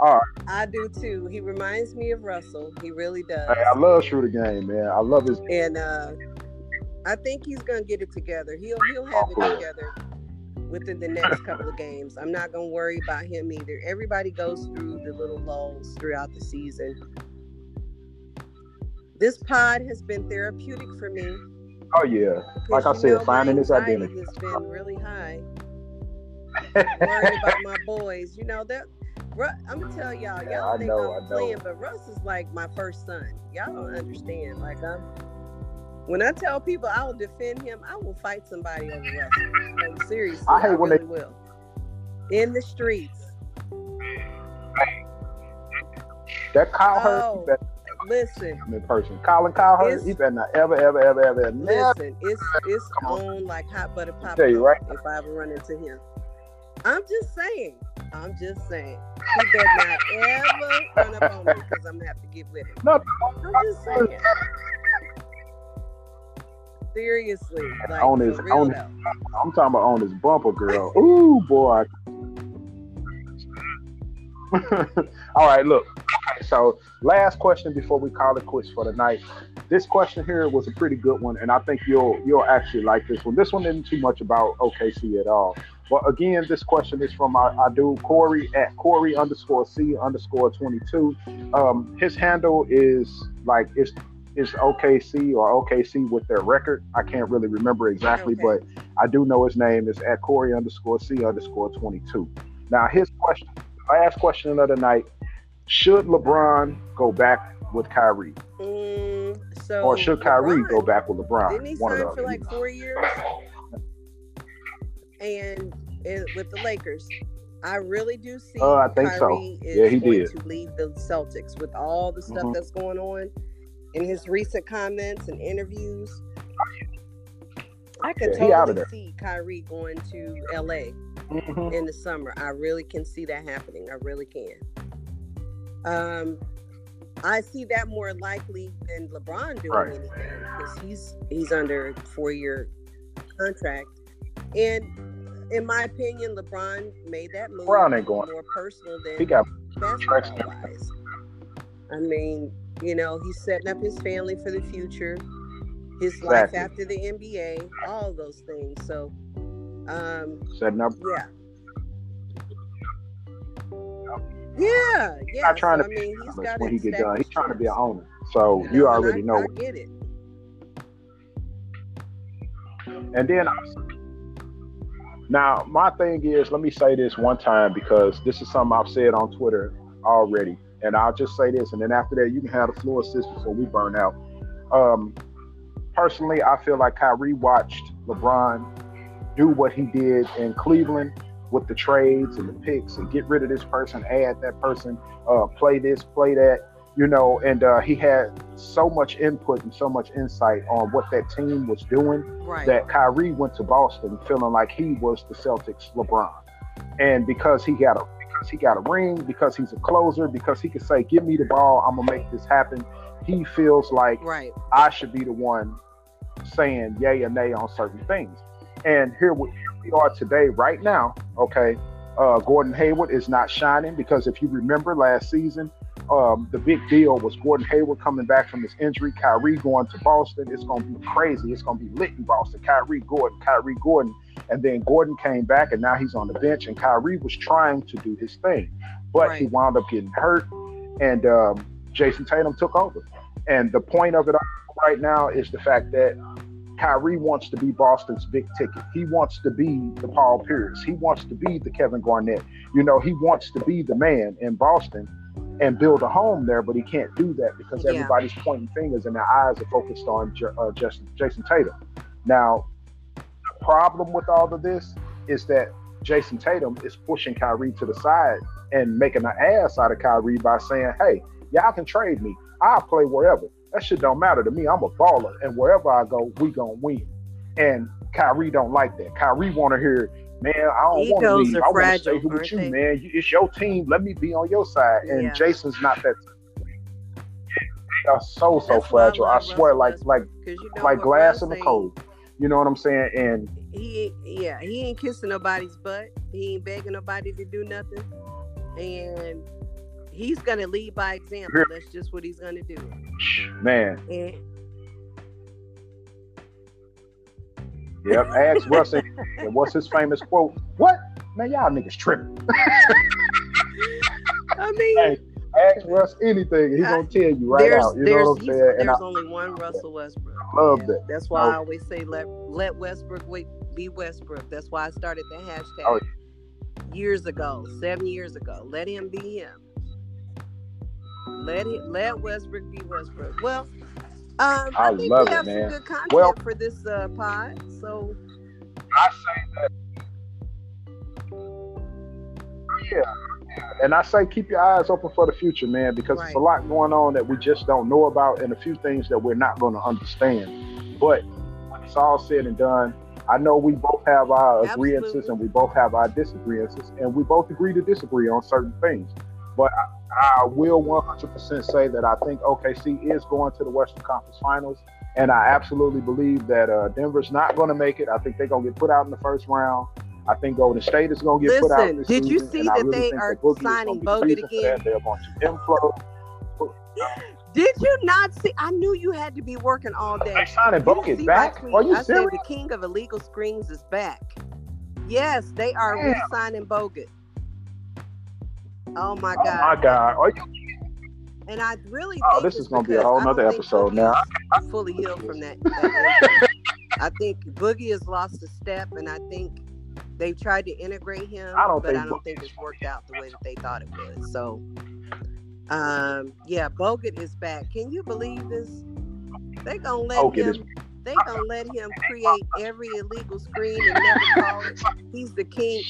All right. I do too. He reminds me of Russell. He really does. Hey, I love Shooter Game, man. I love his. and uh, I think he's gonna get it together. He'll he'll have Oh, it together within the next couple of games. I'm not gonna worry about him either. Everybody goes through the little lulls throughout the season. This pod has been therapeutic for me. Oh yeah, like I said, know, finding his identity. has been really high. Worrying about my boys. You know that. I'm gonna tell y'all. Y'all Yeah, think know, I'm I know. playing, but Russ is like my first son. Y'all don't understand. Like I'm. When I tell people I will defend him, I will fight somebody over Russell. Like, seriously, I I, hate when they- will. In the streets. That Cowherd, Oh. better Listen, not in person. Colin It's- he better not ever, ever, ever, ever, never. listen. It's it's on. on like hot butter popcorn. tell you right if I ever run into him. I'm just saying. I'm just saying. He better not ever run up on me because I'm gonna have to get with him. No, I'm just saying. Seriously, like On his- on- though. I'm talking about on his bumper, girl. Ooh, boy. All right, look. Okay, so last question before we call it quits for the night. This question here was a pretty good one, and I think you'll you'll actually like this one. This one isn't too much about OKC at all. But again, this question is from our, our dude Corey at Corey underscore C underscore twenty two. Um, his handle is like it's it's OKC or OKC with their record. I can't really remember exactly, Okay. but I do know his name is at Corey underscore C underscore 22. Now, his question, last question of the night should LeBron go back with Kyrie? Mm, so Or should Kyrie LeBron, go back with LeBron? Didn't he One of sign for like four years? And, and with the Lakers, I really do see Uh, I think so. Kyrie is Yeah, he going did. to leave the Celtics with all the stuff Mhm. that's going on in his recent comments and interviews. I could Yeah, he out of totally see Kyrie going to LA Mhm. in the summer. I really can see that happening. I really can. Um, I see that more likely than LeBron doing Right. anything because he's he's under a four year contract. And in my opinion, LeBron made that move LeBron ain't going. more personal than He got basketball wise. I mean, you know, he's setting up his family for the future, his life after the NBA, all those things. So, um, setting up. yeah. Yeah, yeah. Not trying so, to I be mean, he's got when he get done. He's trying to be an owner. So you, already I, know. I get it. And then now my thing is, let me say this one time because this is something I've said on Twitter already, and I'll just say this, and then after that you can have the floor assist before we burn out. Um, personally, I feel like Kyrie watched LeBron do what he did in Cleveland with the trades and the picks and get rid of this person, add that person, uh, play this, play that, you know, and uh, he had so much input and so much insight on what that team was doing Right. that Kyrie went to Boston feeling like he was the Celtics LeBron. And because he got a because he got a ring, because he's a closer, because he can say, Give me the ball, I'm gonna make this happen. He feels like right. I should be the one saying yay or nay on certain things. And here we, are today, right now. Okay, uh, Gordon Hayward is not shining because if you remember last season, um, the big deal was Gordon Hayward coming back from his injury, Kyrie going to Boston. It's going to be crazy. It's going to be lit in Boston. Kyrie Gordon, Kyrie Gordon. And then Gordon came back and now he's on the bench. And Kyrie was trying to do his thing, but he wound up getting hurt. And um, Jayson Tatum took over. And the point of it all right now is the fact that Kyrie wants to be Boston's big ticket. He wants to be the Paul Pierce. He wants to be the Kevin Garnett. You know, he wants to be the man in Boston and build a home there, but he can't do that because Yeah. everybody's pointing fingers and their eyes are focused on uh, Jayson, Jayson Tatum. Now, problem with all of this is that Jayson Tatum is pushing Kyrie to the side and making an ass out of Kyrie by saying, "Hey, y'all can trade me. I'll play wherever. That shit don't matter to me. I'm a baller, and wherever I go, we gonna win." And Kyrie don't like that. Kyrie want to hear, "Man, I don't want to leave. I want to stay here with you, they? man. It's your team. Let me be on your side." And Yeah. Jayson's not that. They are so so That's why I fragile. I, swear, like like 'cause you know like glass in the cold. You know what I'm saying? And He yeah, he ain't kissing nobody's butt. He ain't begging nobody to do nothing. And he's gonna lead by example. That's just what he's gonna do. man, And Yep. Ask Russell. and, and what's his famous quote? What? Man, y'all niggas tripping. I mean Hey, Ask Russ anything, he's gonna tell you right there's out. You there's know what I'm saying? And I there's only one Russell Westbrook. love that. That's why Oh. I always say let let Westbrook wait, be Westbrook. That's why I started the hashtag Oh. years ago, seven years ago. Let him be him. Let it let Westbrook be Westbrook. Well, um, I, I think love we it, have man. some good content Well- for this uh, pod. So I say that. Yeah. And I say keep your eyes open for the future, man, because there's a lot going on that we just don't know about and a few things that we're not going to understand. But when it's all said and done, I know we both have our agreements and we both have our disagreements, and we both agree to disagree on certain things. But I, I will 100% say that I think OKC is going to the Western Conference Finals, and I absolutely believe that uh, Denver's not going to make it. I think they're going to get put out in the first round. I think Golden State is going to get put out Listen, this did you see that really they are that signing gonna be the Bogut reason for that. again? They're a bunch of did you not see? I knew you had to be working all day. They signing Bogut back? Are you I serious? the king of illegal screens is back. Yes, they are Damn. re-signing Bogut. Oh my god! Oh my God! Are you And I really Oh, think this is gonna be a whole nother episode now. I'm Fully healed from that. that. I think Boogie has lost a step, and I think they've tried to integrate him, I don't but think I don't think it's worked out the way that they thought it would. So, um, yeah, Bogut is back. Can you believe this? They gonna let Bogut him. is- They gonna let him create every illegal screen and never call it. He's the king,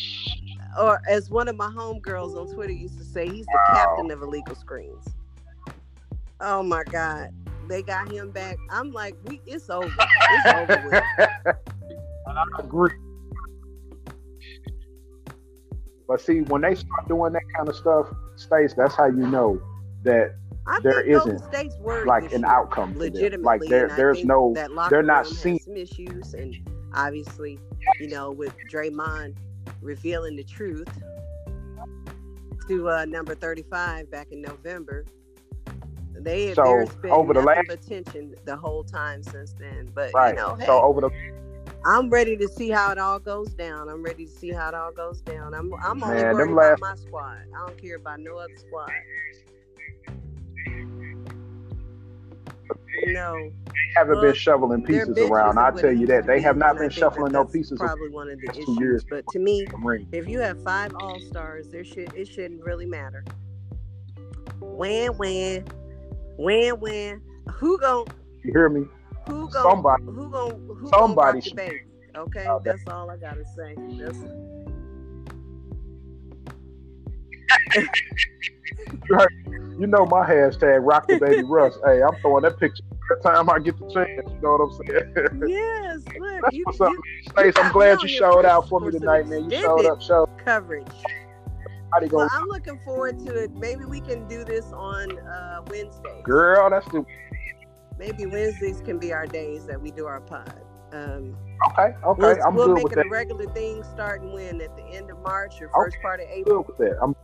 or as one of my homegirls on Twitter used to say, he's the Wow. captain of illegal screens. Oh my God, they got him back. I'm like, we, it's over. It's over with. I agree. But see, when they start doing that kind of stuff, states, that's how you know that I There isn't, like an outcome legitimately. Like there, there's no, that they're not room has seen. some issues, and obviously, you know, with Draymond revealing the truth to uh, number 35 back in November. They So, there's been over the last- but tension the whole time since then. But Right. you know, hey, So over the I'm ready to see how it all goes down. I'm ready to see how it all goes down. I'm I'm only Man, worried about last- my squad. I don't care about no other squad. No, haven't Well, been shoveling pieces around. I tell you that they have not been think that shuffling no pieces Probably one of the issues. years. But to me, if you have five all stars, there should it shouldn't really matter. When when when when who gon' You hear me? Who gon' Somebody. who gon' who somebody gon' rock the should- baby? Okay, that- that's all I gotta say. That's, You know my hashtag rock the baby Russ. Hey, I'm throwing that picture every time I get the chance. You know what I'm saying? yes, look, That's you, what's up, Stace. I'm glad you showed out for me tonight, man. You showed up, showed. coverage. Well, I'm looking forward to it. Maybe we can do this on uh, Wednesday. girl. That's the Maybe Wednesdays can be our days that we do our pod. Um, okay. Okay, we'll, I'm we'll good make with it that. a regular thing starting when at the end of March or Okay. first part of April. Good with that. I'm.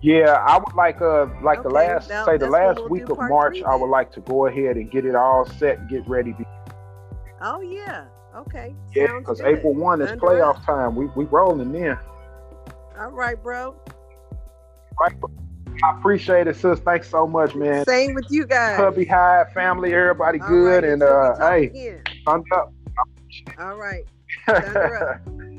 Yeah, I would like uh like the last now say the last we'll week of March. three I would like to go ahead and get it all set and get ready. Be- Oh yeah. Okay. Yeah, because. April one is Thunder playoff up. time. We we rolling in. All right, bro. Right. I appreciate it, sis. Thanks so much, man. Same with you guys. Hubby High family, everybody All good, right, and uh, hey, again. thumbs up. All right.